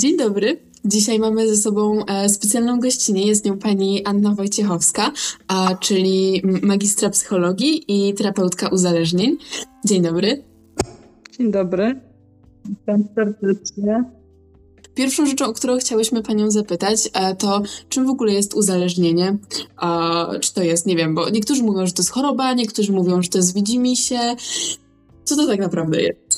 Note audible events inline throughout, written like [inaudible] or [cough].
Dzień dobry. Dzisiaj mamy ze sobą e, specjalną gościnę. Jest nią pani Anna Wojciechowska, czyli magistra psychologii i terapeutka uzależnień. Dzień dobry. Dzień dobry. Witam serdecznie. Pierwszą rzeczą, o którą chciałyśmy Panią zapytać, e, to czym w ogóle jest uzależnienie? Czy to jest, nie wiem, bo niektórzy mówią, że to jest choroba, niektórzy mówią, że to jest widzimisię. Co to tak naprawdę jest?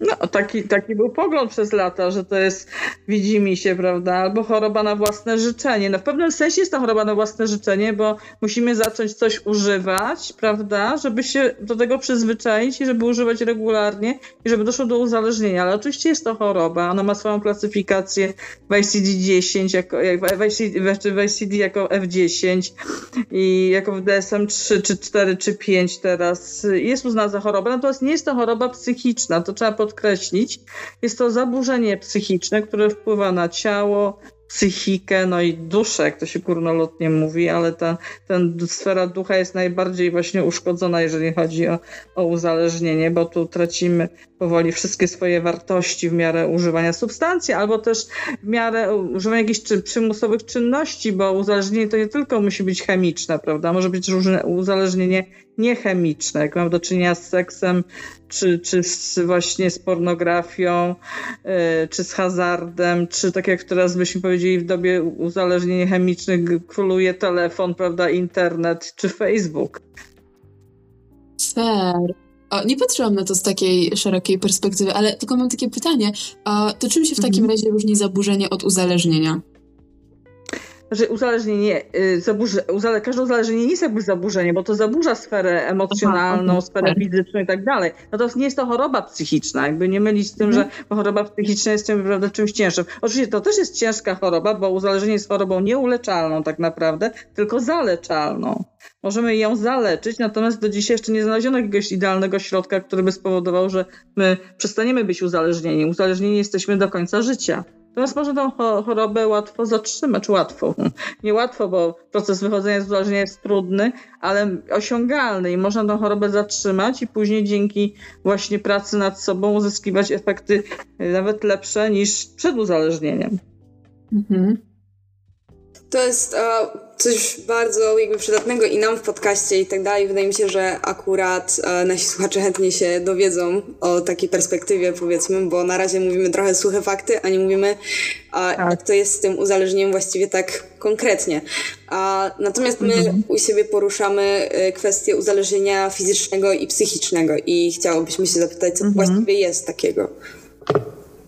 No, taki, taki był pogląd przez lata, że to jest, widzi mi się, prawda, albo choroba na własne życzenie. No w pewnym sensie jest to choroba na własne życzenie, bo musimy zacząć coś używać, prawda, żeby się do tego przyzwyczaić i żeby używać regularnie i żeby doszło do uzależnienia. Ale oczywiście jest to choroba, ona ma swoją klasyfikację w ICD-10, jako, w, ICD, w ICD jako F10 i jako w DSM-3 czy 4 czy 5 teraz. Jest uznana za chorobę, natomiast nie jest to choroba psychiczna, to trzeba podkreślić. Jest to zaburzenie psychiczne, które wpływa na ciało, psychikę, no i duszę, jak to się kurnolotnie mówi, ale ta, ten sfera ducha jest najbardziej właśnie uszkodzona, jeżeli chodzi o, o uzależnienie, bo tu tracimy powoli wszystkie swoje wartości w miarę używania substancji, albo też w miarę używania jakichś czy, przymusowych czynności, bo uzależnienie to nie tylko musi być chemiczne, prawda? Może być różne uzależnienie niechemiczne, jak mam do czynienia z seksem, czy, czy z, właśnie z pornografią, yy, czy z hazardem, czy tak jak teraz byśmy powiedzieli w dobie uzależnień chemicznych króluje telefon, prawda, internet, czy Facebook. Fair. O, nie patrzyłam na to z takiej szerokiej perspektywy, ale tylko mam takie pytanie. A to czym się w takim mhm. razie różni zaburzenie od uzależnienia? Że uzależnienie, y, zaburze, uzale, każde uzależnienie nie jest jakby zaburzenie, bo to zaburza sferę emocjonalną, Aha, sferę fizyczną i tak dalej. Natomiast nie jest to choroba psychiczna, jakby nie mylić z tym, mhm. że choroba psychiczna jest czymś, prawda, czymś cięższym. Oczywiście to też jest ciężka choroba, bo uzależnienie jest chorobą nieuleczalną tak naprawdę, tylko zaleczalną. Możemy ją zaleczyć, natomiast do dzisiaj jeszcze nie znaleziono jakiegoś idealnego środka, który by spowodował, że my przestaniemy być uzależnieni. Uzależnieni jesteśmy do końca życia. Natomiast można tą chorobę łatwo zatrzymać, łatwo. [laughs] Niełatwo, bo proces wychodzenia z uzależnienia jest trudny, ale osiągalny i można tą chorobę zatrzymać i później dzięki właśnie pracy nad sobą uzyskiwać efekty nawet lepsze niż przed uzależnieniem. Mhm. To jest e, coś bardzo jakby przydatnego i nam w podcaście i tak dalej. Wydaje mi się, że akurat e, nasi słuchacze chętnie się dowiedzą o takiej perspektywie, powiedzmy, bo na razie mówimy trochę suche fakty, a nie mówimy, e, tak. jak to jest z tym uzależnieniem właściwie tak konkretnie. A, natomiast my mhm. u siebie poruszamy e, kwestię uzależnienia fizycznego i psychicznego i chciałobyśmy się zapytać, co mhm. właściwie jest takiego.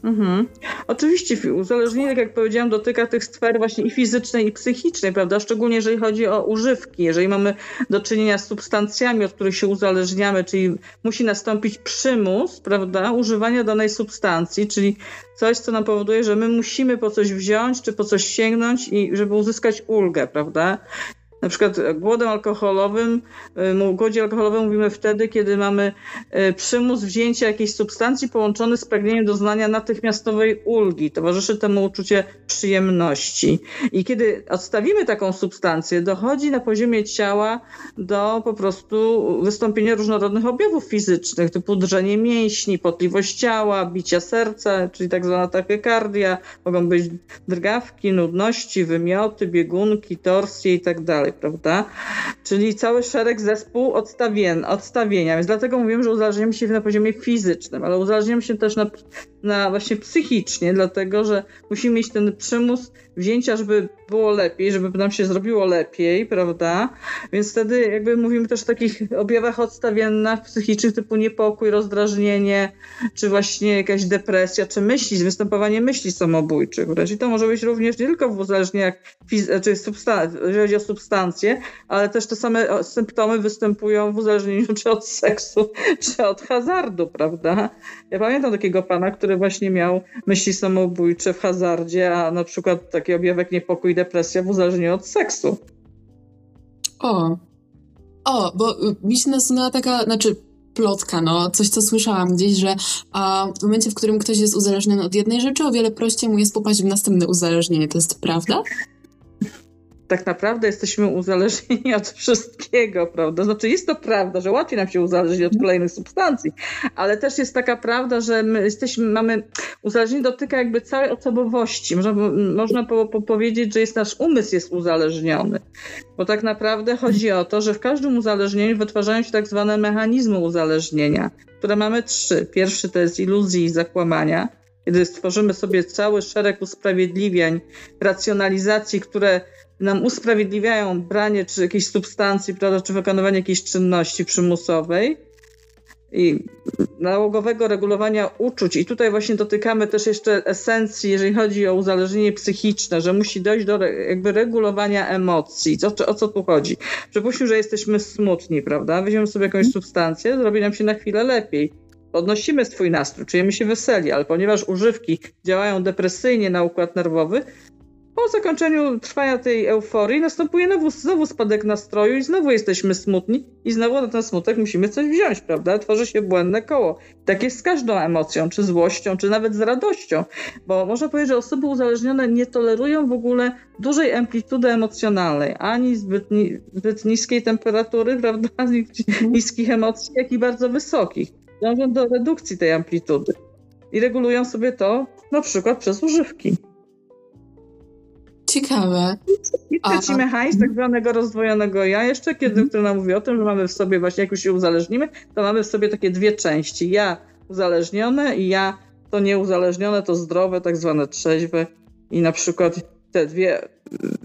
Mhm. Oczywiście uzależnienie, tak jak powiedziałam, dotyka tych sfer właśnie i fizycznej, i psychicznej, prawda? Szczególnie jeżeli chodzi o używki. Jeżeli mamy do czynienia z substancjami, od których się uzależniamy, czyli musi nastąpić przymus, prawda, używania danej substancji, czyli coś, co nam powoduje, że my musimy po coś wziąć, czy po coś sięgnąć, i żeby uzyskać ulgę, prawda? Na przykład głodem alkoholowym, y, głodzie alkoholowym mówimy wtedy, kiedy mamy y, przymus wzięcia jakiejś substancji połączony z pragnieniem doznania natychmiastowej ulgi. Towarzyszy temu uczucie przyjemności. I kiedy odstawimy taką substancję, dochodzi na poziomie ciała do po prostu wystąpienia różnorodnych objawów fizycznych, typu drżenie mięśni, potliwość ciała, bicia serca, czyli tak zwana takykardia, mogą być drgawki, nudności, wymioty, biegunki, torsje i prawda? Czyli cały szereg zespół odstawien, odstawienia. Więc dlatego mówimy, że uzależniamy się na poziomie fizycznym, ale uzależniamy się też na, na właśnie psychicznie, dlatego że musimy mieć ten przymus wzięcia, żeby było lepiej, żeby nam się zrobiło lepiej, prawda? Więc wtedy jakby mówimy też o takich objawach odstawiennach psychicznych typu niepokój, rozdrażnienie, czy właśnie jakaś depresja, czy myśli, występowanie myśli samobójczych wręcz. I to może być również nie tylko w uzależnieniach, czy jeżeli chodzi o substancje, ale też te same symptomy występują w uzależnieniu czy od seksu, czy od hazardu, prawda? Ja pamiętam takiego pana, który właśnie miał myśli samobójcze w hazardzie, a na przykład taki objawek niepokój depresja w uzależnieniu od seksu. O. O, bo mi się nasunęła taka, znaczy plotka, no, coś co słyszałam gdzieś, że a, w momencie, w którym ktoś jest uzależniony od jednej rzeczy, o wiele prościej mu jest popaść w następne uzależnienie. To jest prawda? Tak naprawdę jesteśmy uzależnieni [laughs] od wszystkiego, prawda? Znaczy jest to prawda, że łatwiej nam się uzależnić od kolejnych substancji, ale też jest taka prawda, że my jesteśmy, mamy, uzależnienie dotyka jakby całej osobowości. Można, można po, po powiedzieć, że jest nasz umysł jest uzależniony, bo tak naprawdę chodzi o to, że w każdym uzależnieniu wytwarzają się tak zwane mechanizmy uzależnienia, które mamy trzy. Pierwszy to jest iluzji i zakłamania, kiedy stworzymy sobie cały szereg usprawiedliwień, racjonalizacji, które nam usprawiedliwiają branie czy jakiejś substancji, prawda, czy wykonywanie jakiejś czynności przymusowej i nałogowego regulowania uczuć. I tutaj właśnie dotykamy też jeszcze esencji, jeżeli chodzi o uzależnienie psychiczne, że musi dojść do jakby regulowania emocji. Co, o co tu chodzi? Przypuśćmy, że jesteśmy smutni, prawda? Weźmiemy sobie jakąś substancję, zrobi nam się na chwilę lepiej podnosimy swój nastrój, czujemy się weseli, ale ponieważ używki działają depresyjnie na układ nerwowy, po zakończeniu trwania tej euforii następuje znowu, znowu spadek nastroju i znowu jesteśmy smutni i znowu na ten smutek musimy coś wziąć, prawda? Tworzy się błędne koło. Tak jest z każdą emocją, czy złością, czy nawet z radością, bo można powiedzieć, że osoby uzależnione nie tolerują w ogóle dużej amplitudy emocjonalnej, ani zbyt, ni zbyt niskiej temperatury, prawda? [laughs] Niskich emocji, jak i bardzo wysokich dążą do redukcji tej amplitudy i regulują sobie to na przykład przez używki. Ciekawe. I trzeci mechanizm tak zwanego rozdwojonego ja, jeszcze kiedy, mm. który nam mówi o tym, że mamy w sobie właśnie, jak już się uzależnimy, to mamy w sobie takie dwie części. Ja uzależnione i ja to nieuzależnione, to zdrowe, tak zwane trzeźwe. I na przykład te dwie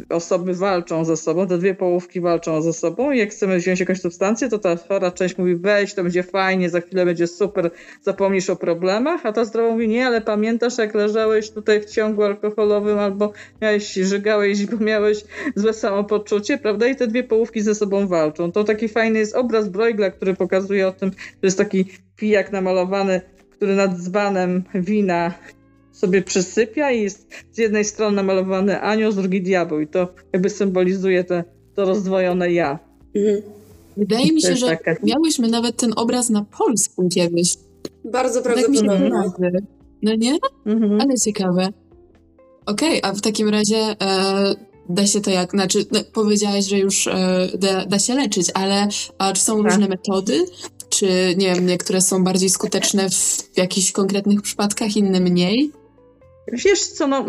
osoby walczą ze sobą, te dwie połówki walczą ze sobą i jak chcemy wziąć jakąś substancję, to ta chora część mówi weź, to będzie fajnie, za chwilę będzie super, zapomnisz o problemach, a ta zdrowa mówi nie, ale pamiętasz jak leżałeś tutaj w ciągu alkoholowym albo miałeś, żygałeś, bo miałeś złe samopoczucie, prawda? I te dwie połówki ze sobą walczą. To taki fajny jest obraz Bruegla, który pokazuje o tym, że jest taki pijak namalowany, który nad dzbanem wina sobie przysypia i jest z jednej strony namalowany anioł, z drugiej diabeł i to jakby symbolizuje te, to rozdwojone ja. Mhm. Wydaje mi się, że taka... miałyśmy nawet ten obraz na polsku kiedyś. Bardzo prawdopodobnie. Tak no nie? Mhm. Ale ciekawe. Okej, okay, a w takim razie e, da się to jak, znaczy no, powiedziałaś, że już e, da, da, się leczyć, ale a, czy są tak. różne metody? Czy nie wiem, niektóre są bardziej skuteczne w jakichś konkretnych przypadkach, inne mniej? Wiesz co, no,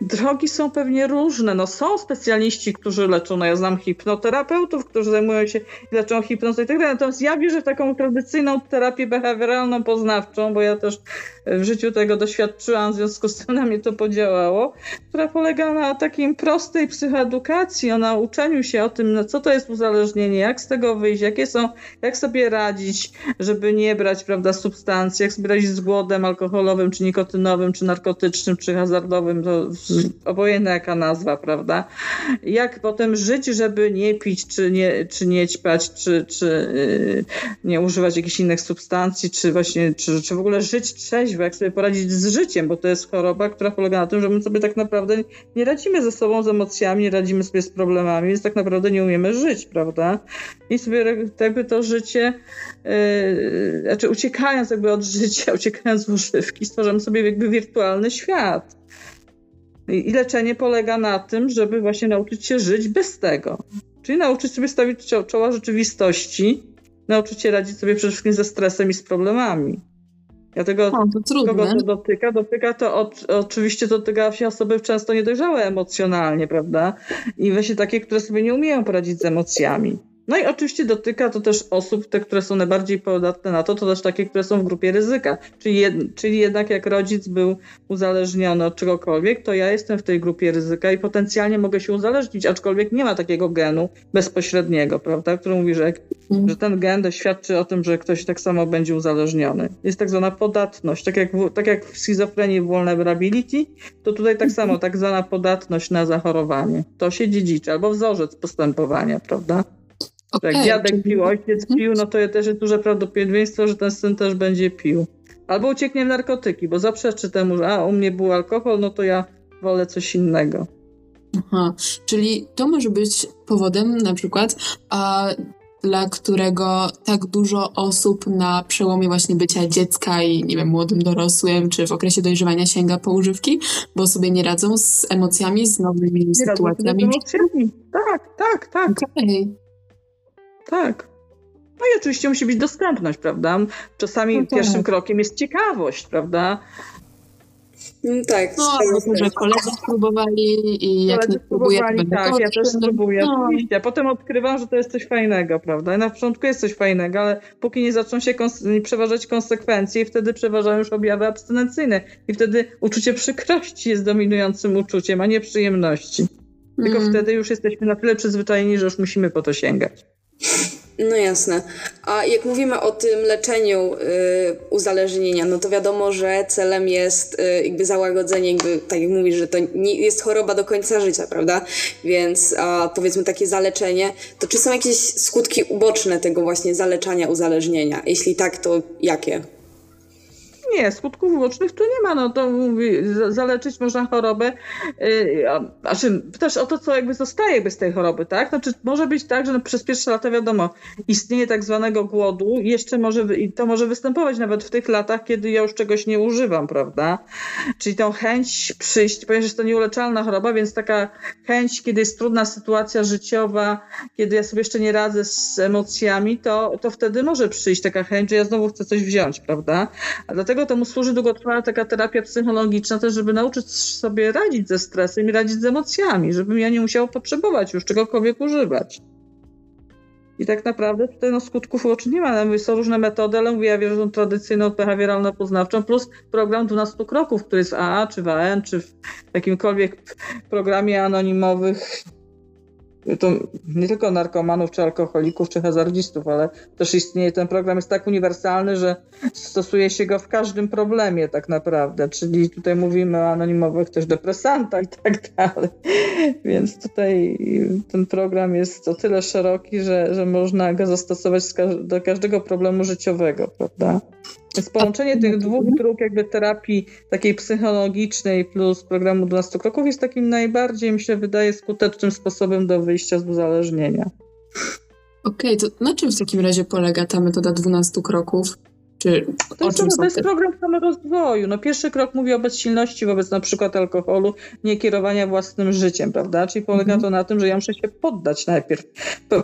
drogi są pewnie różne. No, są specjaliści, którzy leczą, no ja znam hipnoterapeutów, którzy zajmują się leczą hipnozą i tak dalej. Natomiast ja wierzę w taką tradycyjną terapię behawioralną, poznawczą, bo ja też w życiu tego doświadczyłam, w związku z tym na mnie to podziałało, która polega na takim prostej psychoedukacji, o nauczeniu się o tym, no, co to jest uzależnienie, jak z tego wyjść, jakie są, jak sobie radzić, żeby nie brać, prawda, substancji, jak sobie radzić z głodem alkoholowym, czy nikotynowym, czy narkotycznym, czy hazardowym, to obojętna jaka nazwa, prawda? Jak potem żyć, żeby nie pić, czy nie, czy nie ćpać, czy, czy yy, nie używać jakichś innych substancji, czy właśnie, czy, czy w ogóle żyć trzeźwo, jak sobie poradzić z życiem, bo to jest choroba, która polega na tym, że my sobie tak naprawdę nie radzimy ze sobą, z emocjami, nie radzimy sobie z problemami, więc tak naprawdę nie umiemy żyć, prawda? I sobie jakby to życie, yy, znaczy uciekając jakby od życia, [laughs] uciekając w używki, stworzymy sobie jakby wirtualny świat. I leczenie polega na tym, żeby właśnie nauczyć się żyć bez tego. Czyli nauczyć sobie stawić czoła rzeczywistości, nauczyć się radzić sobie przede wszystkim ze stresem i z problemami. Dlatego o, to kogo to dotyka? Dotyka to o, oczywiście dotyka się osoby często niedojrzałe emocjonalnie, prawda? I właśnie takie, które sobie nie umieją poradzić z emocjami. No i oczywiście dotyka to też osób, te, które są najbardziej podatne na to, to też takie, które są w grupie ryzyka. Czyli, jed, czyli jednak jak rodzic był uzależniony od czegokolwiek, to ja jestem w tej grupie ryzyka i potencjalnie mogę się uzależnić, aczkolwiek nie ma takiego genu bezpośredniego, prawda, który mówi, że, mm. że ten gen doświadczy o tym, że ktoś tak samo będzie uzależniony. Jest tak zwana podatność. Tak jak w, tak jak w schizofrenii vulnerability, to tutaj tak samo, tak zwana podatność na zachorowanie. To się dziedziczy, albo wzorzec postępowania, prawda? Okay, jak dziadek pił, ojciec pił, no to też jest duże prawdopodobieństwo, że ten syn też będzie pił. Albo ucieknie w narkotyki, bo zaprzeczy temu, że a, u mnie był alkohol, no to ja wolę coś innego. Aha, czyli to może być powodem na przykład, a dla którego tak dużo osób na przełomie właśnie bycia dziecka i, nie wiem, młodym dorosłym, czy w okresie dojrzewania sięga po używki, bo sobie nie radzą z emocjami, z nowymi nie sytuacjami. Z emocjami. Tak, tak, tak. Okay. Tak. No i oczywiście musi być dostępność, prawda? Czasami no tak. pierwszym krokiem jest ciekawość, prawda? Mm, tak. No, no że koledzy spróbowali i jak koledzy nie próbuję, to będę Tak, ja też spróbuję, no. oczywiście. A potem odkrywam, że to jest coś fajnego, prawda? I na początku jest coś fajnego, ale póki nie zaczną się kons- przeważać konsekwencje, wtedy przeważają już objawy abstynencyjne. I wtedy uczucie przykrości jest dominującym uczuciem, a nie przyjemności. Tylko mm. wtedy już jesteśmy na tyle przyzwyczajeni, że już musimy po to sięgać. No jasne. A jak mówimy o tym leczeniu y, uzależnienia, no to wiadomo, że celem jest y, jakby załagodzenie, jakby tak jak mówisz, że to nie jest choroba do końca życia, prawda? Więc a, powiedzmy takie zaleczenie, to czy są jakieś skutki uboczne tego właśnie zaleczania uzależnienia? Jeśli tak, to jakie? Nie, skutków ubocznych tu nie ma. No to mówi, zaleczyć można chorobę. Yy, znaczy, też o to, co jakby zostaje bez tej choroby, tak? Znaczy, może być tak, że no, przez pierwsze lata wiadomo, istnieje tak zwanego głodu jeszcze może, i to może występować nawet w tych latach, kiedy ja już czegoś nie używam, prawda? Czyli tą chęć przyjść, ponieważ jest to nieuleczalna choroba, więc taka chęć, kiedy jest trudna sytuacja życiowa, kiedy ja sobie jeszcze nie radzę z emocjami, to, to wtedy może przyjść taka chęć, że ja znowu chcę coś wziąć, prawda? A dlatego tego temu służy długotrwała taka terapia psychologiczna też, żeby nauczyć sobie radzić ze stresem i radzić z emocjami, żebym ja nie musiał potrzebować już czegokolwiek używać. I tak naprawdę tutaj no, skutków ubocznych nie ma. No, są różne metody, ale mówię, ja wierzę w tradycyjną behawioralno-poznawczą, plus program 12 kroków, który jest w AA, czy w AN, czy w jakimkolwiek programie anonimowych to nie tylko narkomanów, czy alkoholików, czy hazardzistów, ale też istnieje ten program, jest tak uniwersalny, że stosuje się go w każdym problemie tak naprawdę, czyli tutaj mówimy o anonimowych też depresantach i tak dalej, więc tutaj ten program jest o tyle szeroki, że, że można go zastosować do każdego problemu życiowego, prawda? Więc połączenie tych dwóch dróg jakby terapii takiej psychologicznej plus programu 12 kroków jest takim najbardziej, mi się wydaje, skutecznym sposobem do wyjścia z uzależnienia. Okej, okay, to na czym w takim razie polega ta metoda 12 kroków? Czy to jest, to jest program samorozwoju. No, pierwszy krok mówi o bezsilności wobec na przykład alkoholu, nie kierowania własnym życiem, prawda? Czyli polega mm. to na tym, że ja muszę się poddać najpierw,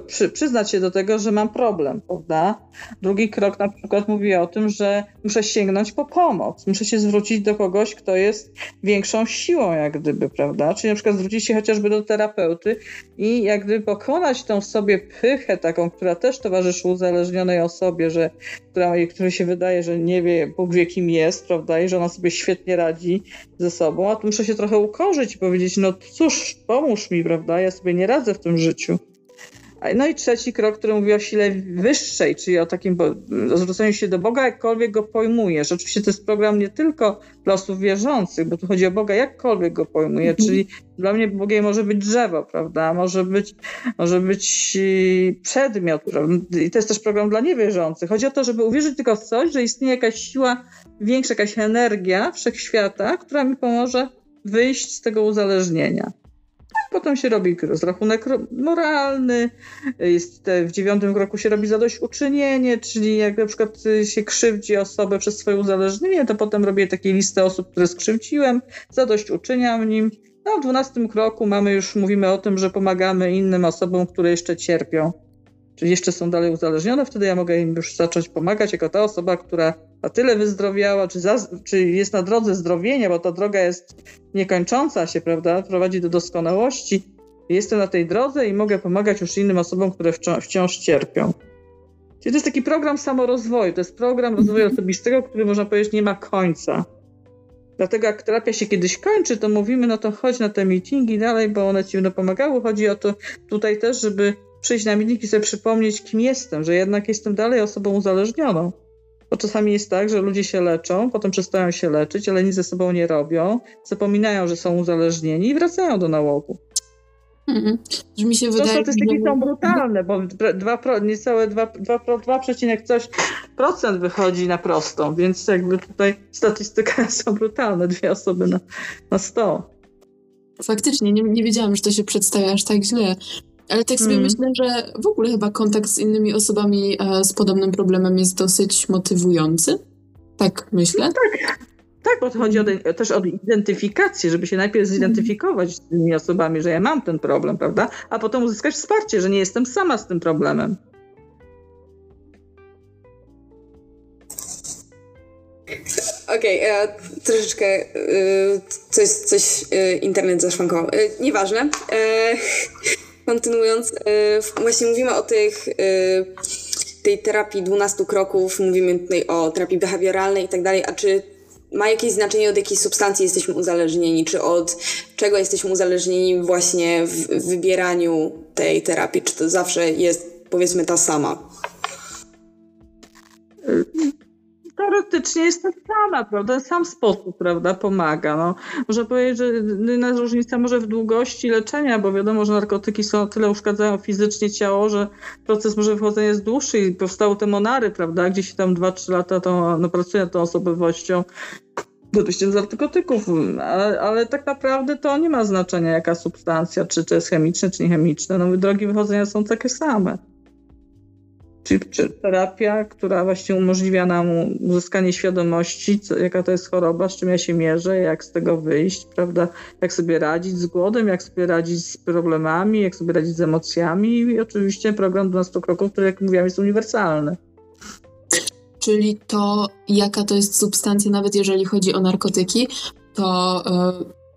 przy, przyznać się do tego, że mam problem, prawda? Drugi krok na przykład mówi o tym, że muszę sięgnąć po pomoc, muszę się zwrócić do kogoś, kto jest większą siłą, jak gdyby, prawda? Czyli na przykład zwrócić się chociażby do terapeuty i jak gdyby pokonać tą w sobie pychę taką, która też towarzyszy uzależnionej osobie, że która, który się wydaje, że nie wie, Bóg wie kim jest, prawda, i że ona sobie świetnie radzi ze sobą, a tu muszę się trochę ukorzyć i powiedzieć, no cóż, pomóż mi, prawda, ja sobie nie radzę w tym życiu. No i trzeci krok, który mówi o sile wyższej, czyli o takim zwróceniu się do Boga, jakkolwiek go pojmujesz. Oczywiście to jest program nie tylko dla osób wierzących, bo tu chodzi o Boga, jakkolwiek go pojmuje, mhm. czyli dla mnie Bogiem może być drzewo, prawda? Może być, może być y, przedmiot, prawda? I to jest też program dla niewierzących. Chodzi o to, żeby uwierzyć tylko w coś, że istnieje jakaś siła większa, jakaś energia wszechświata, która mi pomoże wyjść z tego uzależnienia. Potem się robi rozrachunek moralny, jest w dziewiątym roku się robi zadośćuczynienie, czyli jak na przykład się krzywdzi osobę przez swoje uzależnienie, to potem robię takie listę osób, które skrzywdziłem, zadośćuczyniam nim. No, w dwunastym kroku mamy już, mówimy o tym, że pomagamy innym osobom, które jeszcze cierpią czyli jeszcze są dalej uzależnione, wtedy ja mogę im już zacząć pomagać jako ta osoba, która na tyle wyzdrowiała, czy, za, czy jest na drodze zdrowienia, bo ta droga jest niekończąca się, prawda, prowadzi do doskonałości. Jestem na tej drodze i mogę pomagać już innym osobom, które wciąż, wciąż cierpią. Czyli to jest taki program samorozwoju, to jest program rozwoju osobistego, który można powiedzieć nie ma końca. Dlatego jak terapia się kiedyś kończy, to mówimy, no to chodź na te meetingi dalej, bo one ci będą pomagały. Chodzi o to tutaj też, żeby przyjść na meeting i sobie przypomnieć, kim jestem, że jednak jestem dalej osobą uzależnioną. Bo czasami jest tak, że ludzie się leczą, potem przestają się leczyć, ale nic ze sobą nie robią, zapominają, że są uzależnieni i wracają do nałogu. -hmm. mi się wydaje, to statystyki są brutalne, bo dwa, niecałe 2, 2, 2, coś procent wychodzi na prostą, więc jakby tutaj statystyka [laughs] są brutalne, dwie osoby na, na 100. Faktycznie, nie, nie wiedziałam, że to się przedstawia aż tak źle. Ale tak sobie mm. myślę, że w ogóle chyba kontakt z innymi osobami e, z podobnym problemem jest dosyć motywujący. Tak myślę. No tak. Tak, bo to chodzi o, też o identyfikację, żeby się najpierw zidentyfikować z tymi osobami, że ja mam ten problem, prawda? A potem uzyskać wsparcie, że nie jestem sama z tym problemem. Okej, okay, e, troszeczkę e, coś, coś e, internet zaszwankował. Nieważne. Kontynuując, właśnie mówimy o tych tej terapii 12 kroków, mówimy tutaj o terapii behawioralnej i tak dalej, a czy ma jakieś znaczenie od jakiej substancji jesteśmy uzależnieni, czy od czego jesteśmy uzależnieni właśnie w wybieraniu tej terapii, czy to zawsze jest powiedzmy ta sama? Teoretycznie jest to sama, prawda? Sam sposób, prawda, pomaga. No, można powiedzieć, że inna różnica może w długości leczenia, bo wiadomo, że narkotyki są tyle uszkadzają fizycznie ciało, że proces może wychodzenia jest dłuższy i powstały te monary, prawda? Gdzie się tam 2-3 lata to, no, pracuje nad tą osobowością wyjściem z narkotyków, ale, ale, tak naprawdę to nie ma znaczenia, jaka substancja, czy to jest chemiczne, czy niechemiczne. No, drogi wychodzenia są takie same czy, terapia, która właśnie umożliwia nam uzyskanie świadomości, co, jaka to jest choroba, z czym ja się mierzę, jak z tego wyjść, prawda? Jak sobie radzić z głodem, jak sobie radzić z problemami, jak sobie radzić z emocjami i oczywiście program 12 kroków, który jak mówiłam jest uniwersalny. Czyli to, jaka to jest substancja, nawet jeżeli chodzi o narkotyki, to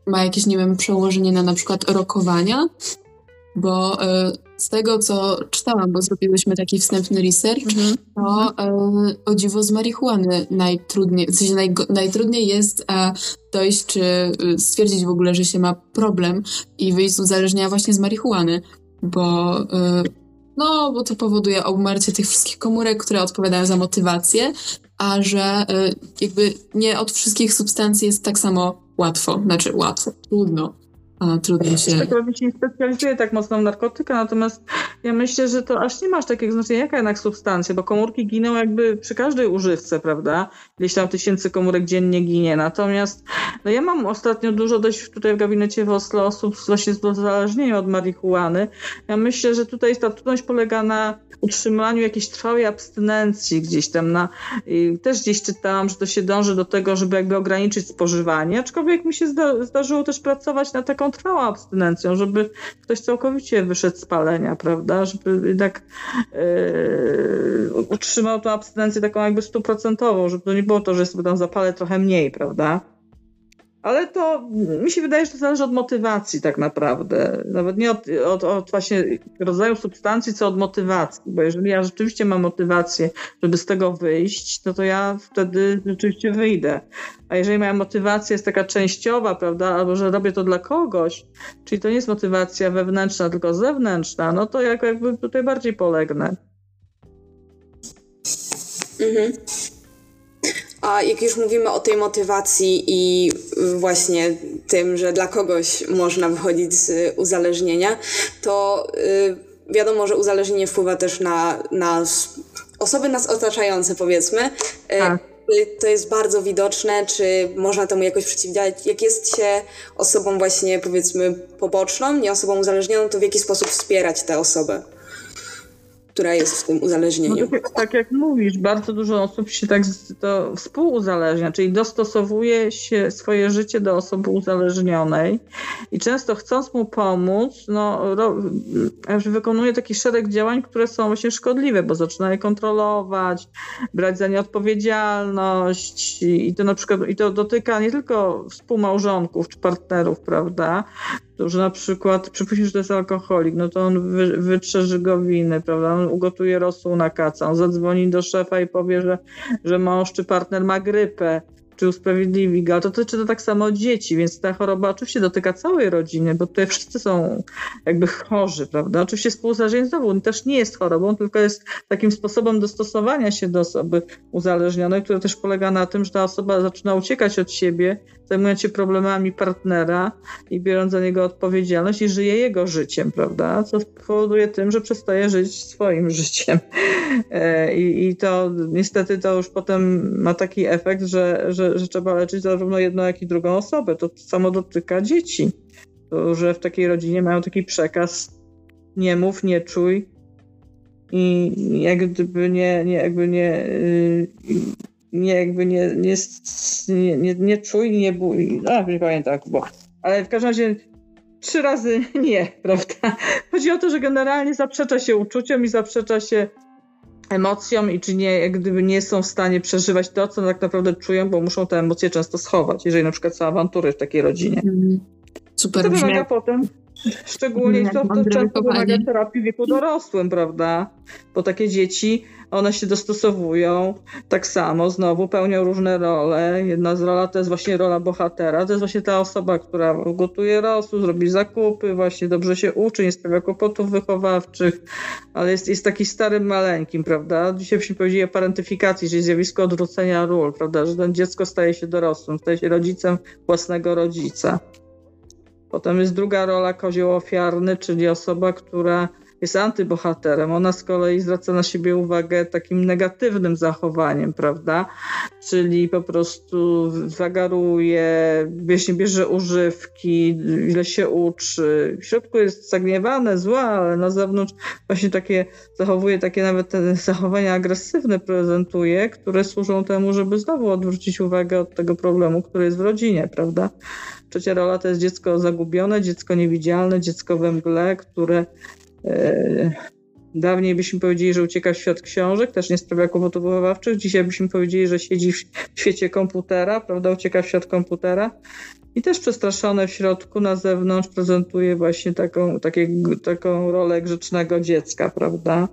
y, ma jakieś, nie wiem, przełożenie na na przykład rokowania, bo y, z tego, co czytałam, bo zrobiłyśmy taki wstępny research, mm-hmm. to y, o dziwo z marihuany najtrudniej, w sensie naj, najtrudniej jest e, dojść, czy stwierdzić w ogóle, że się ma problem i wyjść z uzależnienia właśnie z marihuany, bo no, bo to powoduje obumarcie tych wszystkich komórek, które odpowiadają za motywację, a że jakby nie od wszystkich substancji jest tak samo łatwo, znaczy łatwo, trudno a, trudno się... Tak się nie specjalizuje tak mocno w narkotyka, natomiast ja myślę, że to aż nie masz takiego znaczenia, jaka jednak substancja, bo komórki giną jakby przy każdej używce, prawda? Ileś tam tysięcy komórek dziennie ginie. Natomiast no ja mam ostatnio dużo dość tutaj w gabinecie w Oslo osób właśnie z uzależnieniem od marihuany. Ja myślę, że tutaj ta trudność polega na utrzymaniu jakiejś trwałej abstynencji gdzieś tam na... też gdzieś czytałam, że to się dąży do tego, żeby jakby ograniczyć spożywanie, aczkolwiek mi się zda zdarzyło też pracować na taką trwałą abstynencją, żeby ktoś całkowicie wyszedł z palenia, prawda? Żeby jednak yy, utrzymał tą abstynencję taką jakby stuprocentową, żeby to nie było to, że sobie tam zapalę trochę mniej, prawda? Ale to mi się wydaje, że to zależy od motywacji tak naprawdę. Nawet nie od, od, od, właśnie rodzaju substancji, co od motywacji. Bo jeżeli ja rzeczywiście mam motywację, żeby z tego wyjść, no to ja wtedy rzeczywiście wyjdę. A jeżeli moja motywacja jest taka częściowa, prawda, albo że robię to dla kogoś, czyli to nie jest motywacja wewnętrzna, tylko zewnętrzna, no to jak, jakby tutaj bardziej polegnę. Mhm. A jak już mówimy o tej motywacji i właśnie tym, że dla kogoś można wychodzić z uzależnienia, to yy, wiadomo, że uzależnienie wpływa też na, na osoby nas otaczające, powiedzmy. Yy, tak. To jest bardzo widoczne, czy można temu jakoś przeciwdziałać? Jak jest się osobą właśnie, powiedzmy, poboczną, nie osobą uzależnioną, to w jaki sposób wspierać tę osobę? Która jest w tym uzależnieniu. No, tak, tak, jak mówisz, bardzo dużo osób się tak to współuzależnia, czyli dostosowuje się swoje życie do osoby uzależnionej i często chcąc mu pomóc, no, ro, wykonuje taki szereg działań, które są właśnie szkodliwe, bo zaczyna je kontrolować, brać za nie odpowiedzialność i to na przykład i to dotyka nie tylko współmałżonków czy partnerów, prawda, że na przykład, przypuśćmy, że to jest alkoholik, no to on wy, wytrze żygowiny, prawda, on ugotuje rosół na kaca, on zadzwoni do szefa i powie, że, że mąż czy partner ma grypę, czy usprawiedliwi go, to dotyczy to tak samo dzieci, więc ta choroba oczywiście dotyka całej rodziny, bo tutaj wszyscy są jakby chorzy, prawda? Oczywiście współzależnienie znowu też nie jest chorobą, tylko jest takim sposobem dostosowania się do osoby uzależnionej, które też polega na tym, że ta osoba zaczyna uciekać od siebie, zajmując się problemami partnera i biorąc za niego odpowiedzialność i żyje jego życiem, prawda? Co powoduje tym, że przestaje żyć swoim [laughs] życiem. E, I, i to niestety to już potem ma taki efekt, że, że, że trzeba leczyć zarówno jedną, jak i drugą osobę. To samo dotyka dzieci, to, że w takiej rodzinie mają taki przekaz nie mów, nie czuj i jak gdyby nie, nie jakby nie, y, nie jakby nie, nie, nie, nie, nie czuj, nie bój. A, nie pamiętam, bo. Ale w każdym razie trzy razy [laughs] nie, prawda? Chodzi o to, że generalnie zaprzecza się uczuciom i zaprzecza się emocjom i czy nie, jak gdyby nie są w stanie przeżywać to, co tak naprawdę czują, bo muszą te emocje często schować, jeżeli na przykład są awantury w takiej rodzinie. Mm. Super. To wymaga potem Szczególnie to, to często wymaga terapii w wieku dorosłym, prawda? Bo takie dzieci, one się dostosowują tak samo, znowu pełnią różne role. Jedna z rola to jest właśnie rola bohatera. To jest właśnie ta osoba, która gotuje rosół, zrobi zakupy, właśnie dobrze się uczy, nie sprawia kłopotów wychowawczych, ale jest, jest taki starym maleńkim, prawda? Dzisiaj byśmy powiedzieli o parentyfikacji, czyli zjawisko odwrócenia ról, prawda? Że ten dziecko staje się dorosłym, staje się rodzicem własnego rodzica. Potem jest druga rola kozioł ofiarny, czyli osoba, która jest antybohaterem. Ona z kolei zwraca na siebie uwagę takim negatywnym zachowaniem, prawda? Czyli po prostu zagaruje, nie bierze używki, ile się uczy. W środku jest zagniewane, zła, ale na zewnątrz właśnie takie zachowuje, takie nawet zachowania agresywne prezentuje, które służą temu, żeby znowu odwrócić uwagę od tego problemu, który jest w rodzinie, prawda? Trzecia rola to jest dziecko zagubione, dziecko niewidzialne, dziecko we mgle, które dawniej byśmy powiedzieli, że ucieka w świat książek, też nie sprawia kłopotów wychowawczych. Dzisiaj byśmy powiedzieli, że siedzi [laughs] w świecie komputera, prawda, ucieka w świat komputera. I też przestraszone w środku, na zewnątrz prezentuje właśnie taką, takie, taką rolę grzecznego dziecka, prawda?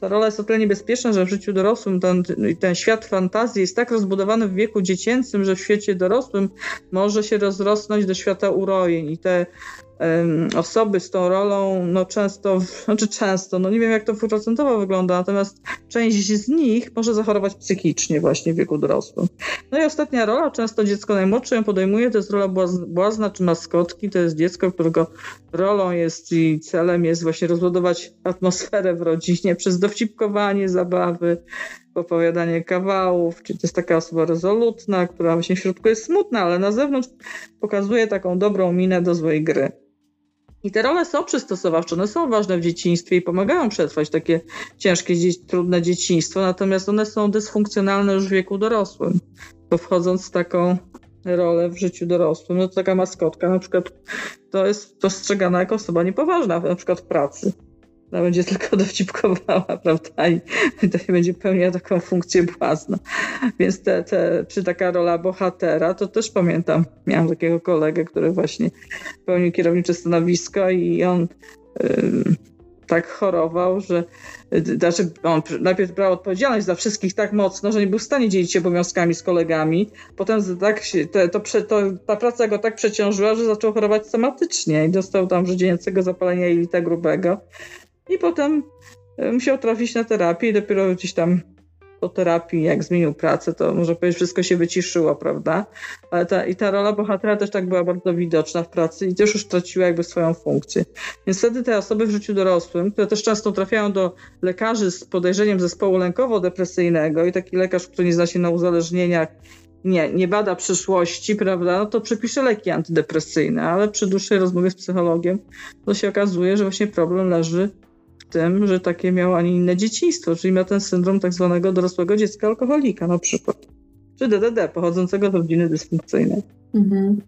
ta rola jest o tyle niebezpieczna, że w życiu dorosłym ten, ten świat fantazji jest tak rozbudowany w wieku dziecięcym, że w świecie dorosłym może się rozrosnąć do świata urojeń i te osoby z tą rolą, no często, znaczy często, no nie wiem jak to procentowo wygląda, natomiast część z nich może zachorować psychicznie właśnie w wieku dorosłym. No i ostatnia rola, często dziecko najmłodsze ją podejmuje, to jest rola błazna czy maskotki, to jest dziecko, którego rolą jest i celem jest właśnie rozładować atmosferę w rodzinie przez dowcipkowanie, zabawy, opowiadanie kawałów, czyli to jest taka osoba rezolutna, która właśnie w środku jest smutna, ale na zewnątrz pokazuje taką dobrą minę do złej gry. I te role są przystosowawcze, one są ważne w dzieciństwie i pomagają przetrwać takie ciężkie, trudne dzieciństwo, natomiast one są dysfunkcjonalne już w wieku dorosłym, bo wchodząc w taką rolę w życiu dorosłym, no to taka maskotka na przykład to jest postrzegana jako osoba niepoważna, na przykład w pracy. Ona będzie tylko [laughs] dowcipkowała, prawda? I się będzie pełniła taką funkcję błazna. Więc te, te, czy taka rola bohatera, to też pamiętam. Miałam takiego kolegę, który właśnie pełnił kierownicze stanowisko i on tak chorował, że znaczy on najpierw brał odpowiedzialność za wszystkich tak mocno, że nie był w stanie dzielić się obowiązkami z kolegami. Potem tak się, to, to, to, ta praca go tak przeciążyła, że zaczął chorować somatycznie i dostał tam wrzedzieniecego zapalenia jelita grubego. I potem e, musiał trafić na terapię i dopiero gdzieś tam po terapii, jak zmienił pracę, to może powiedzieć, wszystko się wyciszyło, prawda? Ale ta, i ta rola bohatera też tak była bardzo widoczna w pracy i też już traciła jakby swoją funkcję. Więc wtedy te osoby w życiu dorosłym, które też często trafiają do lekarzy z podejrzeniem zespołu lękowo-depresyjnego i taki lekarz, który nie zna się na uzależnieniach, nie, nie bada przyszłości, prawda, no to przepisze leki antydepresyjne, ale przy dłuższej rozmowie z psychologiem to się okazuje, że właśnie problem leży tym, że takie miał, ani inne dzieciństwo, czyli ma ten syndrom tak zwanego dorosłego dziecka alkoholika na przykład. Czy DDD, pochodzącego z rodziny dysfunkcyjnej. Mhm.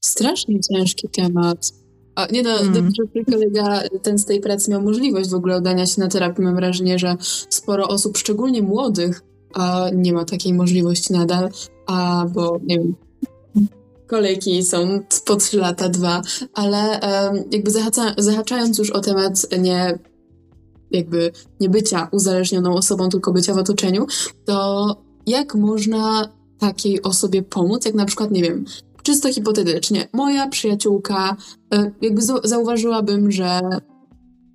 Strasznie ciężki temat. A, nie no, mm. dobrze, kolega ten z tej pracy miał możliwość w ogóle udania się na terapię. Mam wrażenie, że sporo osób, szczególnie młodych, a nie ma takiej możliwości nadal, a bo nie wiem, kolejki są po 3 lata, dwa, ale um, jakby zahacza, zahaczając już o temat nie jakby nie bycia uzależnioną osobą, tylko bycia w otoczeniu, to jak można takiej osobie pomóc, jak na przykład, nie wiem, czysto hipotetycznie, moja przyjaciółka, e, jakby zauważyłabym, że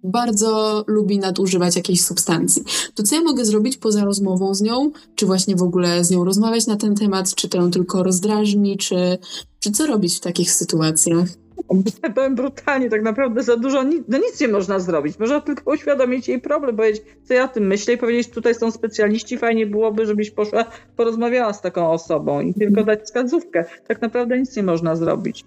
bardzo lubi nadużywać jakiejś substancji. To co ja mogę zrobić poza rozmową z nią? Czy właśnie w ogóle z nią rozmawiać na ten temat? Czy to ją tylko rozdrażni? Czy, czy co robić w takich sytuacjach? Powiem brutalnie, tak naprawdę za dużo, no nic nie można zrobić. Można tylko uświadomić jej problem, powiedzieć, co ja o tym myślę i powiedzieć, tutaj są specjaliści, fajnie byłoby, żebyś poszła, porozmawiała z taką osobą i tylko dać wskazówkę. Tak naprawdę nic nie można zrobić.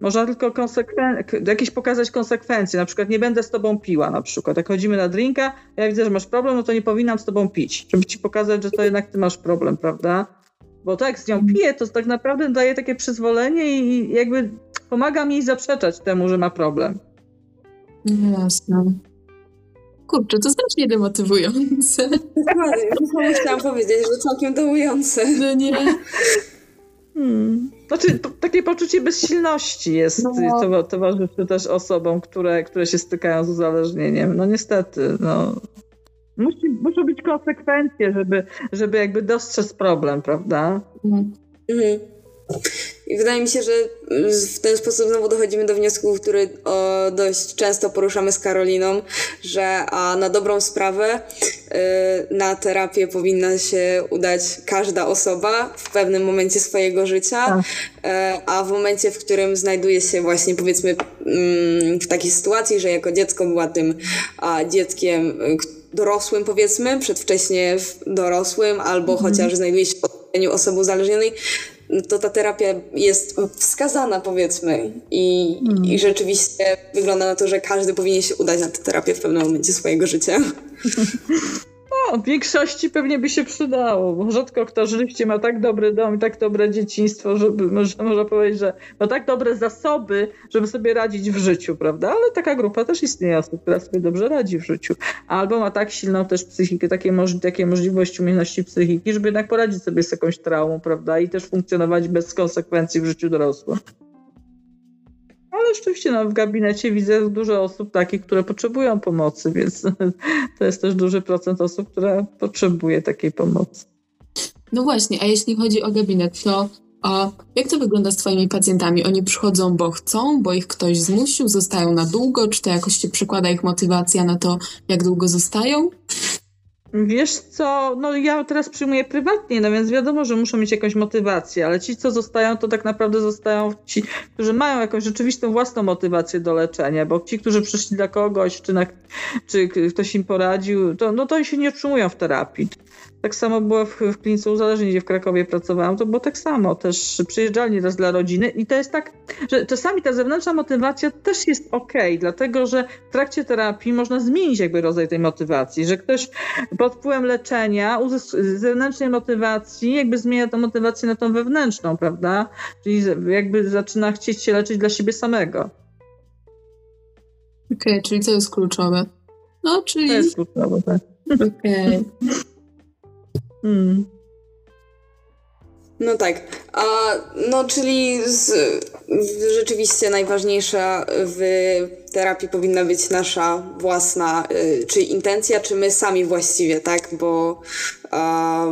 Można tylko konsekwen- jakieś pokazać konsekwencje, na przykład nie będę z tobą piła na przykład. Jak chodzimy na drinka, ja widzę, że masz problem, no to nie powinnam z tobą pić, żeby ci pokazać, że to jednak ty masz problem, prawda? Bo tak, z nią piję, to tak naprawdę daje takie przyzwolenie i jakby pomaga mi zaprzeczać temu, że ma problem. Jasne. Kurczę, to znacznie demotywujące. Dokładnie, chciałam powiedzieć, że całkiem dołujące. No nie. Hmm. Znaczy, to, takie poczucie bezsilności jest no. to, towarzyszy też osobom, które, które się stykają z uzależnieniem. No niestety, no. Musi, muszą być konsekwencje, żeby, żeby jakby dostrzec problem, prawda? Mhm. mhm. I wydaje mi się, że w ten sposób znowu dochodzimy do wniosku, który o, dość często poruszamy z Karoliną, że a na dobrą sprawę y, na terapię powinna się udać każda osoba w pewnym momencie swojego życia, tak. y, a w momencie, w którym znajduje się właśnie powiedzmy y, w takiej sytuacji, że jako dziecko była tym a, dzieckiem y, dorosłym powiedzmy, przedwcześnie dorosłym, albo mhm. chociaż znajduje się w otoczeniu osoby uzależnionej, to ta terapia jest wskazana, powiedzmy. I, mm. I rzeczywiście wygląda na to, że każdy powinien się udać na tę terapię w pewnym momencie swojego życia. [laughs] No, większości pewnie by się przydało, bo rzadko kto rzeczywiście ma tak dobry dom i tak dobre dzieciństwo, żeby można, można powiedzieć, że ma tak dobre zasoby, żeby sobie radzić w życiu, prawda? Ale taka grupa też istnieje osób, która sobie dobrze radzi w życiu. Albo ma tak silną też psychikę, takie, moż takie możliwości, umiejętności psychiki, żeby jednak poradzić sobie z jakąś traumą, prawda? I też funkcjonować bez konsekwencji w życiu dorosłym ale rzeczywiście no, w gabinecie widzę dużo osób takich, które potrzebują pomocy, więc [laughs] to jest też duży procent osób, która potrzebuje takiej pomocy. No właśnie, a jeśli chodzi o gabinet, to o, jak to wygląda z Twoimi pacjentami? Oni przychodzą, bo chcą, bo ich ktoś zmusił, zostają na długo? Czy to jakoś się przekłada ich motywacja na to, jak długo zostają? Wiesz co, no ja teraz przyjmuję prywatnie, no więc wiadomo, że muszą mieć jakąś motywację, ale ci, co zostają, to tak naprawdę zostają ci, którzy mają jakąś rzeczywistą własną motywację do leczenia, bo ci, którzy przyszli dla kogoś, czy, na, czy ktoś im poradził, to, no to oni się nie utrzymują w terapii. Tak samo było w, w klinice uzależnień, gdzie w Krakowie pracowałam, to było tak samo. Też przyjeżdżali raz dla rodziny i to jest tak, że czasami ta zewnętrzna motywacja też jest ok, dlatego że w trakcie terapii można zmienić jakby rodzaj tej motywacji, że ktoś pod wpływem leczenia zewnętrznej motywacji jakby zmienia tę motywację na tą wewnętrzną, prawda? Czyli jakby zaczyna chcieć się leczyć dla siebie samego. Okej, okay, czyli co jest kluczowe? No, czyli... To jest kluczowe, tak. Okej. Okay. Hmm. No tak. A, no, czyli z, rzeczywiście najważniejsza w terapii powinna być nasza własna, y, czy intencja, czy my sami właściwie, tak? Bo, a,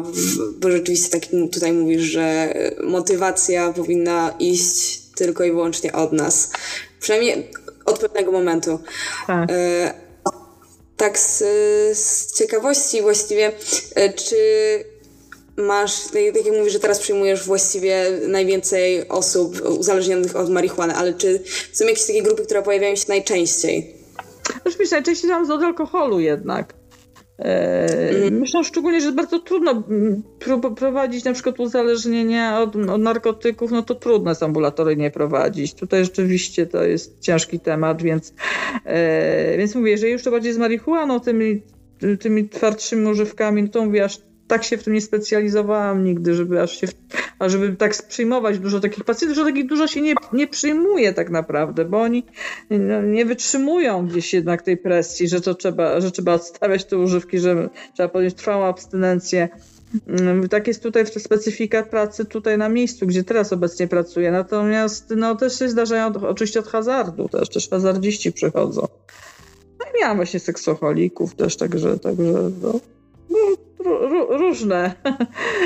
bo rzeczywiście tak tutaj mówisz, że motywacja powinna iść tylko i wyłącznie od nas. Przynajmniej od pewnego momentu. Tak. Y, tak z, z ciekawości właściwie, e, czy masz, tak, tak jak mówisz, że teraz przyjmujesz właściwie najwięcej osób uzależnionych od marihuany, ale czy są jakieś takie grupy, które pojawiają się najczęściej? Oczywiście najczęściej mam od alkoholu jednak. Mhm. Myślę szczególnie, że bardzo trudno prowadzić na przykład uzależnienia od, od, narkotyków, no to trudno jest ambulatoryjnie prowadzić. Tutaj rzeczywiście to jest ciężki temat, więc, e, więc mówię, jeżeli już to bardziej z marihuaną, tymi, tymi twardszymi używkami, no to mówię, aż tak się w tym nie specjalizowałam nigdy, żeby aż się, a żeby tak przyjmować dużo takich pacjentów, że takich dużo się nie, nie przyjmuje tak naprawdę, bo oni no, nie wytrzymują gdzieś jednak tej presji, że to trzeba, że trzeba odstawiać te używki, że trzeba podjąć trwałą abstynencję. Mm, tak jest tutaj specyfika pracy tutaj na miejscu, gdzie teraz obecnie pracuję. Natomiast no, też się zdarzają oczywiście od hazardu, też, też hazardziści przychodzą. No i miałam właśnie seksoholików też, także, także no, no, różne.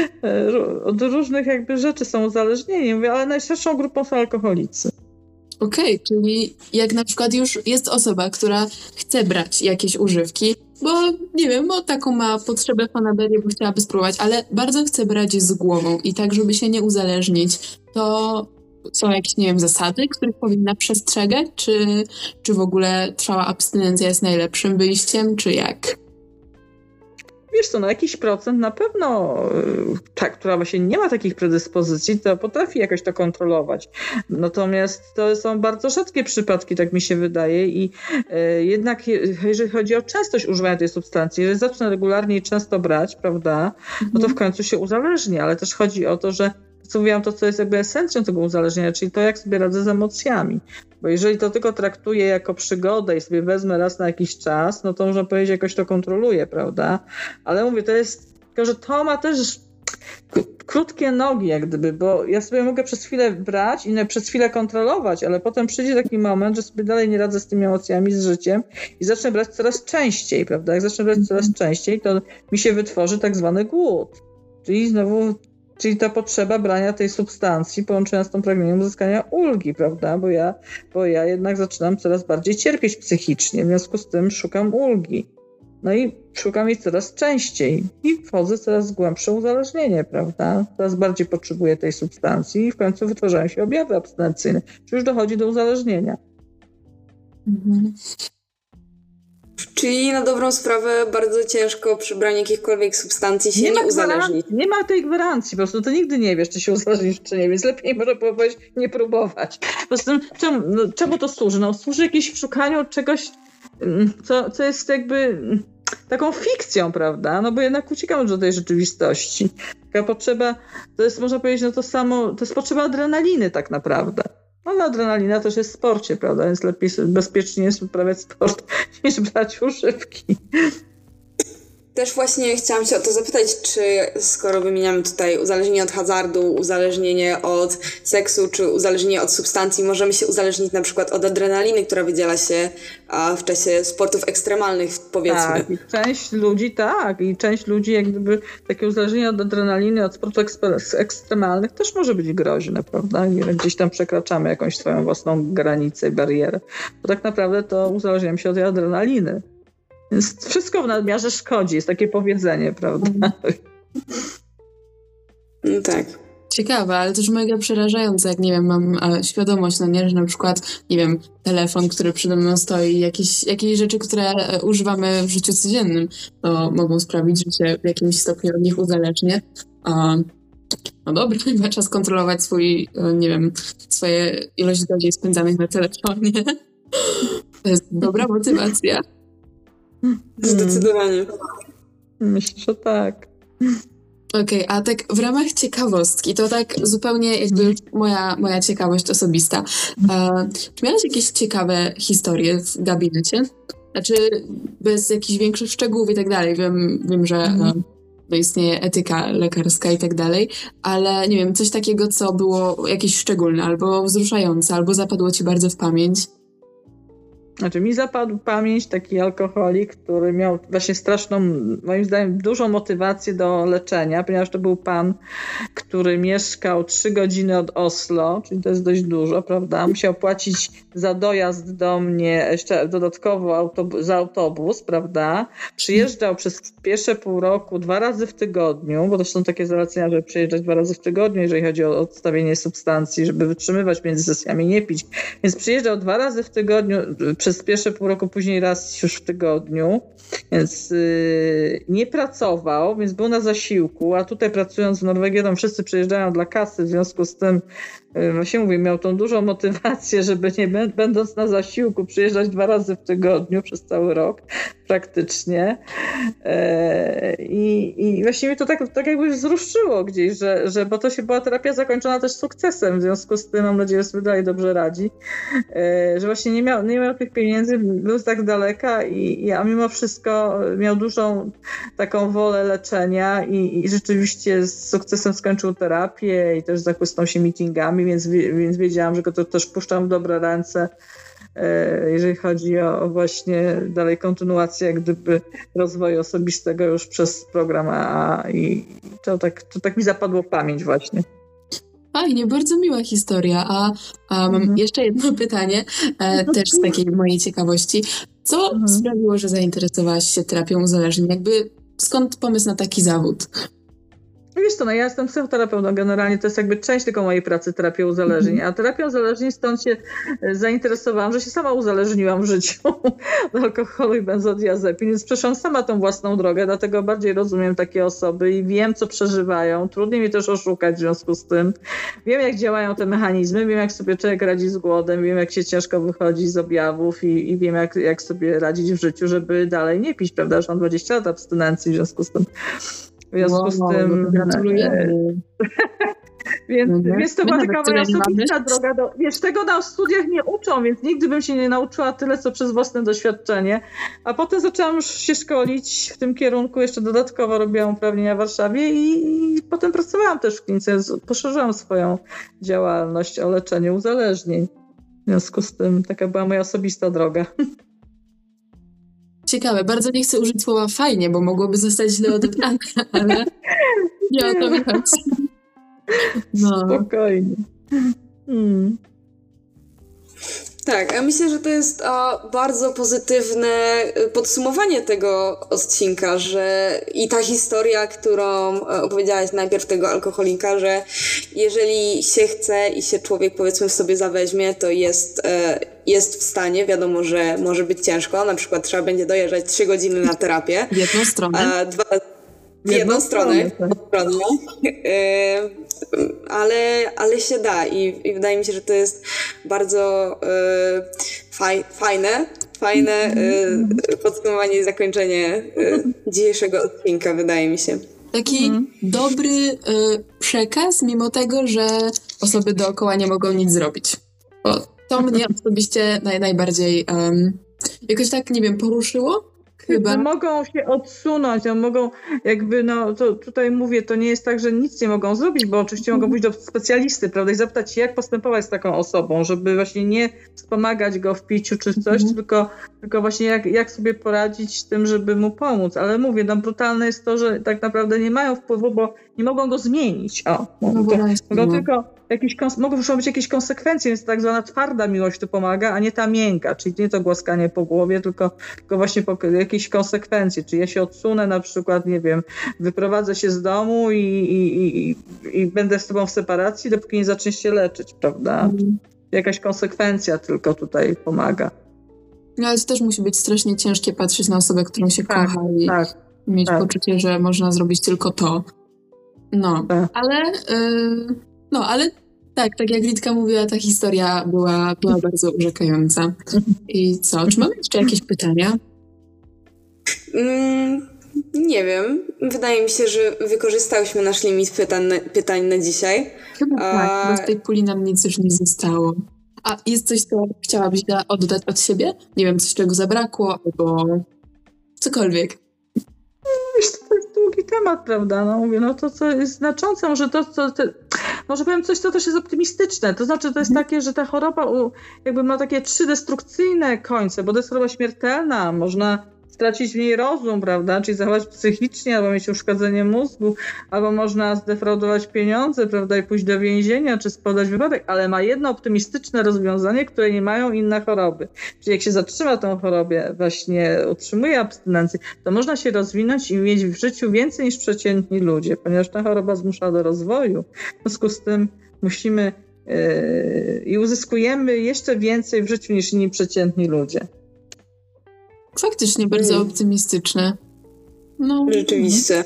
[laughs] Od różnych jakby rzeczy są uzależnieni, mówię, ale najszerszą grupą są alkoholicy. Okej, okay, czyli jak na przykład już jest osoba, która chce brać jakieś używki, bo nie wiem, bo taką ma potrzebę fanaberii, bo chciałaby spróbować, ale bardzo chce brać z głową i tak, żeby się nie uzależnić, to są jakieś, nie wiem, zasady, których powinna przestrzegać, czy, czy w ogóle trwała abstynencja jest najlepszym wyjściem, czy jak? Wiesz co, no jakiś procent na pewno ta, która właśnie nie ma takich predyspozycji, to potrafi jakoś to kontrolować. Natomiast to są bardzo rzadkie przypadki, tak mi się wydaje i e, jednak jeżeli chodzi o częstość używania tej substancji, jeżeli zacznę regularnie i często brać, prawda, no to w mhm. końcu się uzależni, ale też chodzi o to, że mówiłam, to co jest jakby esencją tego uzależnienia, czyli to, jak sobie radzę z emocjami. Bo jeżeli to tylko traktuję jako przygodę i sobie wezmę raz na jakiś czas, no to można powiedzieć, jakoś to kontroluję, prawda? Ale mówię, to jest, tylko że to ma też krótkie nogi, jak gdyby, bo ja sobie mogę przez chwilę brać i przez chwilę kontrolować, ale potem przyjdzie taki moment, że sobie dalej nie radzę z tymi emocjami, z życiem i zacznę brać coraz częściej, prawda? Jak zacznę brać coraz częściej, to mi się wytworzy tak zwany głód. Czyli znowu Czyli ta potrzeba brania tej substancji połączona z tą pragnieniem uzyskania ulgi, prawda? Bo ja, bo ja jednak zaczynam coraz bardziej cierpieć psychicznie, w związku z tym szukam ulgi. No i szukam jej coraz częściej i wchodzę w coraz głębsze uzależnienie, prawda? Coraz bardziej potrzebuję tej substancji i w końcu wytwarzają się objawy abstynencyjne, czy już dochodzi do uzależnienia. Mhm. Czyli na dobrą sprawę bardzo ciężko przy braniu jakichkolwiek substancji się nie, nie uzależnić. Nie ma tej gwarancji, po prostu to nigdy nie wiesz, czy się uzależnisz, czy nie, więc lepiej może powiedzieć nie próbować. Po prostu czemu, no, czemu to służy? No, służy jakieś szukaniu czegoś, mm, co, co jest jakby mm, taką fikcją, prawda? No bo jednak uciekamy do tej rzeczywistości. Taka potrzeba, to jest, można powiedzieć, no to samo, to jest potrzeba adrenaliny tak naprawdę. No, ale adrenalina też jest w sporcie, prawda? Więc lepiej, bezpiecznie jest uprawiać sport [laughs] niż brać używki. Też właśnie chciałam się o to zapytać, czy skoro wymieniamy tutaj uzależnienie od hazardu, uzależnienie od seksu, czy uzależnienie od substancji, możemy się uzależnić na przykład od adrenaliny, która wydziela się w czasie sportów ekstremalnych, powiedzmy. Tak, i część ludzi tak, i część ludzi jak gdyby takie uzależnienie od adrenaliny, od sportów ekstremalnych też może być groźne, prawda? Gdzieś tam przekraczamy jakąś swoją własną granicę, barierę. Bo tak naprawdę to uzależniam się od adrenaliny. Więc wszystko w nadmiarze szkodzi, jest takie powiedzenie, prawda? No tak. Ciekawe, ale też mega przerażające, jak nie wiem, mam świadomość, no nie, że na przykład, nie wiem, telefon, który przede mną stoi, jakieś, jakieś rzeczy, które e, używamy w życiu codziennym, to mogą sprawić, że się w jakimś stopniu od nich uzależnię. A, no dobra, [laughs] chyba czas kontrolować swój, e, nie wiem, swoje ilość godzin spędzanych na telefonie. [laughs] To jest dobra motywacja. Zdecydowanie. Myślę, że tak. Okej, okay, a tak w ramach ciekawostki, to tak zupełnie jakby moja, moja ciekawość osobista. E, czy miałaś jakieś ciekawe historie w gabinecie? Znaczy, bez jakichś większych szczegółów i tak dalej. Wiem, wiem że no, istnieje etyka lekarska i tak dalej, ale nie wiem, coś takiego, co było jakieś szczególne, albo wzruszające, albo zapadło ci bardzo w pamięć. Znaczy mi zapadł pamięć taki alkoholik, który miał właśnie straszną, moim zdaniem, dużą motywację do leczenia, ponieważ to był pan, który mieszkał trzy godziny od Oslo, czyli to jest dość dużo, prawda? Musiał płacić za dojazd do mnie jeszcze dodatkowo za autobus, prawda? Przyjeżdżał przez pierwsze pół roku dwa razy w tygodniu, bo to są takie zalecenia, żeby przyjeżdżać dwa razy w tygodniu, jeżeli chodzi o odstawienie substancji, żeby wytrzymywać między sesjami, nie pić. Więc przyjeżdżał dwa razy w tygodniu przez pierwsze pół roku, później raz już w tygodniu, więc yy, nie pracował, więc był na zasiłku, a tutaj pracując w Norwegii, tam wszyscy przyjeżdżają dla kasy, w związku z tym właśnie mówię, miał tą dużą motywację, żeby nie będąc na zasiłku przyjeżdżać dwa razy w tygodniu przez cały rok praktycznie. Yy, I, I właśnie mnie to tak, tak jakby wzruszyło gdzieś, że, że bo to się była terapia zakończona też sukcesem, w związku z tym mam nadzieję, że sobie dalej dobrze radzi, yy, że właśnie nie miał, nie miał tych pieniędzy był tak daleka, i, a mimo wszystko miał dużą taką wolę leczenia i, i rzeczywiście z sukcesem skończył terapię i też zachłysnął się meetingami, więc, więc wiedziałam, że go to też puszczam w dobre ręce e, jeżeli chodzi o, właśnie dalej kontynuację jak gdyby rozwoju osobistego już przez program A i to tak, to tak mi zapadło w pamięć właśnie. Fajnie, bardzo miła historia. A, mam mhm. jeszcze jedno pytanie, e, też z takiej mojej ciekawości. Co mhm. sprawiło, że zainteresowałaś się terapią uzależnień? Jakby skąd pomysł na taki zawód? No wiesz co, no ja jestem psychoterapeutą, generalnie to jest jakby część tylko mojej pracy, terapia uzależnień, a terapią uzależnień stąd się e, zainteresowałam, że się sama uzależniłam w życiu [laughs] do alkoholu i benzodiazepin, więc przeszłam sama tą własną drogę, dlatego bardziej rozumiem takie osoby i wiem, co przeżywają. Trudniej mi też oszukać w związku z tym. Wiem, jak działają te mechanizmy, wiem, jak sobie człowiek radzi z głodem, wiem, jak się ciężko wychodzi z objawów i, i wiem, jak, jak sobie radzić w życiu, żeby dalej nie pić, prawda, że mam 20 lat abstynencji w związku z tym. W związku z tym. No gratuluję. [laughs] Więc, mhm. więc to była taka moja osobista droga. Do, wiesz, tego na studiach nie uczą, więc nigdy bym się nie nauczyła tyle, co przez własne doświadczenie. A potem zaczęłam już się szkolić w tym kierunku, jeszcze dodatkowo robiłam uprawnienia w Warszawie i, i potem pracowałam też w klinice, poszerzyłam swoją działalność o leczeniu uzależnień. W związku z tym taka była moja osobista droga. [laughs] Ciekawe, bardzo nie chcę użyć słowa fajnie, bo mogłoby zostać źle odebrane, [laughs] ale nie o to chodzi. No. Spokojnie. Hmm. Tak, ja myślę, że to jest o, bardzo pozytywne y, podsumowanie tego odcinka, że i ta historia, którą e, opowiedziałaś najpierw tego alkoholika, że jeżeli się chce i się człowiek powiedzmy w sobie zaweźmie, to jest, e, jest w stanie, wiadomo, że może być ciężko, na przykład trzeba będzie dojeżdżać trzy godziny na terapię. W jedną stronę. A, dwa, w jedną, stronę. stronę. Tak. ale, ale się da I, i wydaje mi się, że to jest bardzo e, faj, fajne, fajne e, podsumowanie i zakończenie e, dzisiejszego odcinka, wydaje mi się. Taki mhm. dobry e, przekaz, mimo tego, że osoby dookoła nie mogą nic zrobić. Bo to mnie osobiście naj, najbardziej um, jakoś tak, nie wiem, poruszyło Chyba. Mogą się odsunąć, no mogą jakby, no to tutaj mówię, to nie jest tak, że nic nie mogą zrobić, bo oczywiście mogą pójść do specjalisty, prawda, i zapytać się, jak postępować z taką osobą, żeby właśnie nie wspomagać go w piciu czy coś, mhm. tylko, tylko właśnie jak, jak sobie poradzić z tym, żeby mu pomóc. Ale mówię, no brutalne jest to, że tak naprawdę nie mają wpływu, bo nie mogą go zmienić. O, no, to, mogą tylko jakieś, mogą być jakieś konsekwencje, więc tak zwana twarda miłość tu pomaga, a nie ta miękka, czyli nie to głaskanie po głowie, tylko, tylko właśnie jakieś konsekwencje, czy ja się odsunę na przykład, nie wiem, wyprowadzę się z domu i, i, i, i będę z tobą w separacji, dopóki nie zaczniesz się leczyć, prawda? Mhm. Jakaś konsekwencja tylko tutaj pomaga. No ale to też musi być strasznie ciężkie patrzeć na osobę, którą się tak, kocha i tak, mieć tak. poczucie, że można zrobić tylko to. No, tak. ale... Y no, ale tak, tak jak Litka mówiła, ta historia była, była bardzo urzekająca. I co? Czy mamy jeszcze jakieś pytania? Mm, nie wiem. Wydaje mi się, że wykorzystałyśmy nasz limit pytań na, pytań na dzisiaj. Chyba tak, bo z tej puli nam nic już nie zostało. A jest coś, co chciałabyś oddać od siebie? Nie wiem, coś, czego zabrakło, albo cokolwiek. Wiesz, to jest długi temat, prawda? No mówię, no to co jest znaczące, może to, co... Te może powiem coś, co też jest optymistyczne. To znaczy, to jest mhm. takie, że ta choroba jakby ma takie trzy destrukcyjne końce, bo to jest choroba śmiertelna. Można stracić w niej rozum, prawda? Czyli zachować psychicznie, albo mieć uszkodzenie mózgu, albo można zdefraudować pieniądze, prawda? I pójść do więzienia, czy spodać wypadek, ale ma jedno optymistyczne rozwiązanie, które nie mają inne choroby. Czyli jak się zatrzyma tą chorobę, właśnie utrzymuje abstynencję, to można się rozwinąć i mieć w życiu więcej niż przeciętni ludzie, ponieważ ta choroba zmusza do rozwoju. W związku z tym musimy yy, i uzyskujemy jeszcze więcej w życiu niż inni przeciętni ludzie. Faktycznie bardzo mm. optymistyczne. No. Rzeczywiście.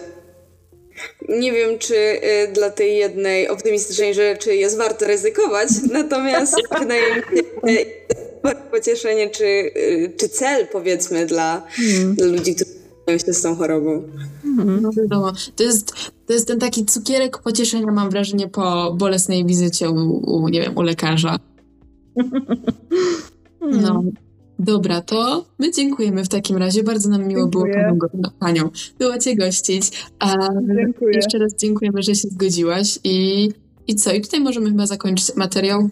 Nie wiem, czy y, dla tej jednej optymistycznej rzeczy jest warto ryzykować, [laughs] natomiast wydaje mi się, pocieszenie, czy, y, czy cel, powiedzmy, dla, mm. dla ludzi, którzy zajmują się z tą chorobą. Mm, no wiadomo. To jest, to jest ten taki cukierek pocieszenia, mam wrażenie, po bolesnej wizycie u, u nie wiem, u lekarza. [laughs] No. Dobra, to my dziękujemy w takim razie. Bardzo nam miło Dziękuję. było panią, panią było Cię gościć. A Dziękuję. Jeszcze raz dziękujemy, że się zgodziłaś i, i co? I tutaj możemy chyba zakończyć materiał.